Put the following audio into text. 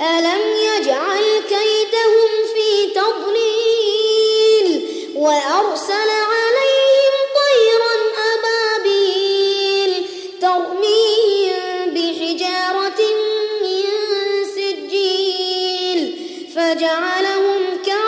ألم يجعل كيدهم في تضليل وأرسل عليهم طيرا أبابيل ترميهم بحجارة من سجيل فجعلهم كعب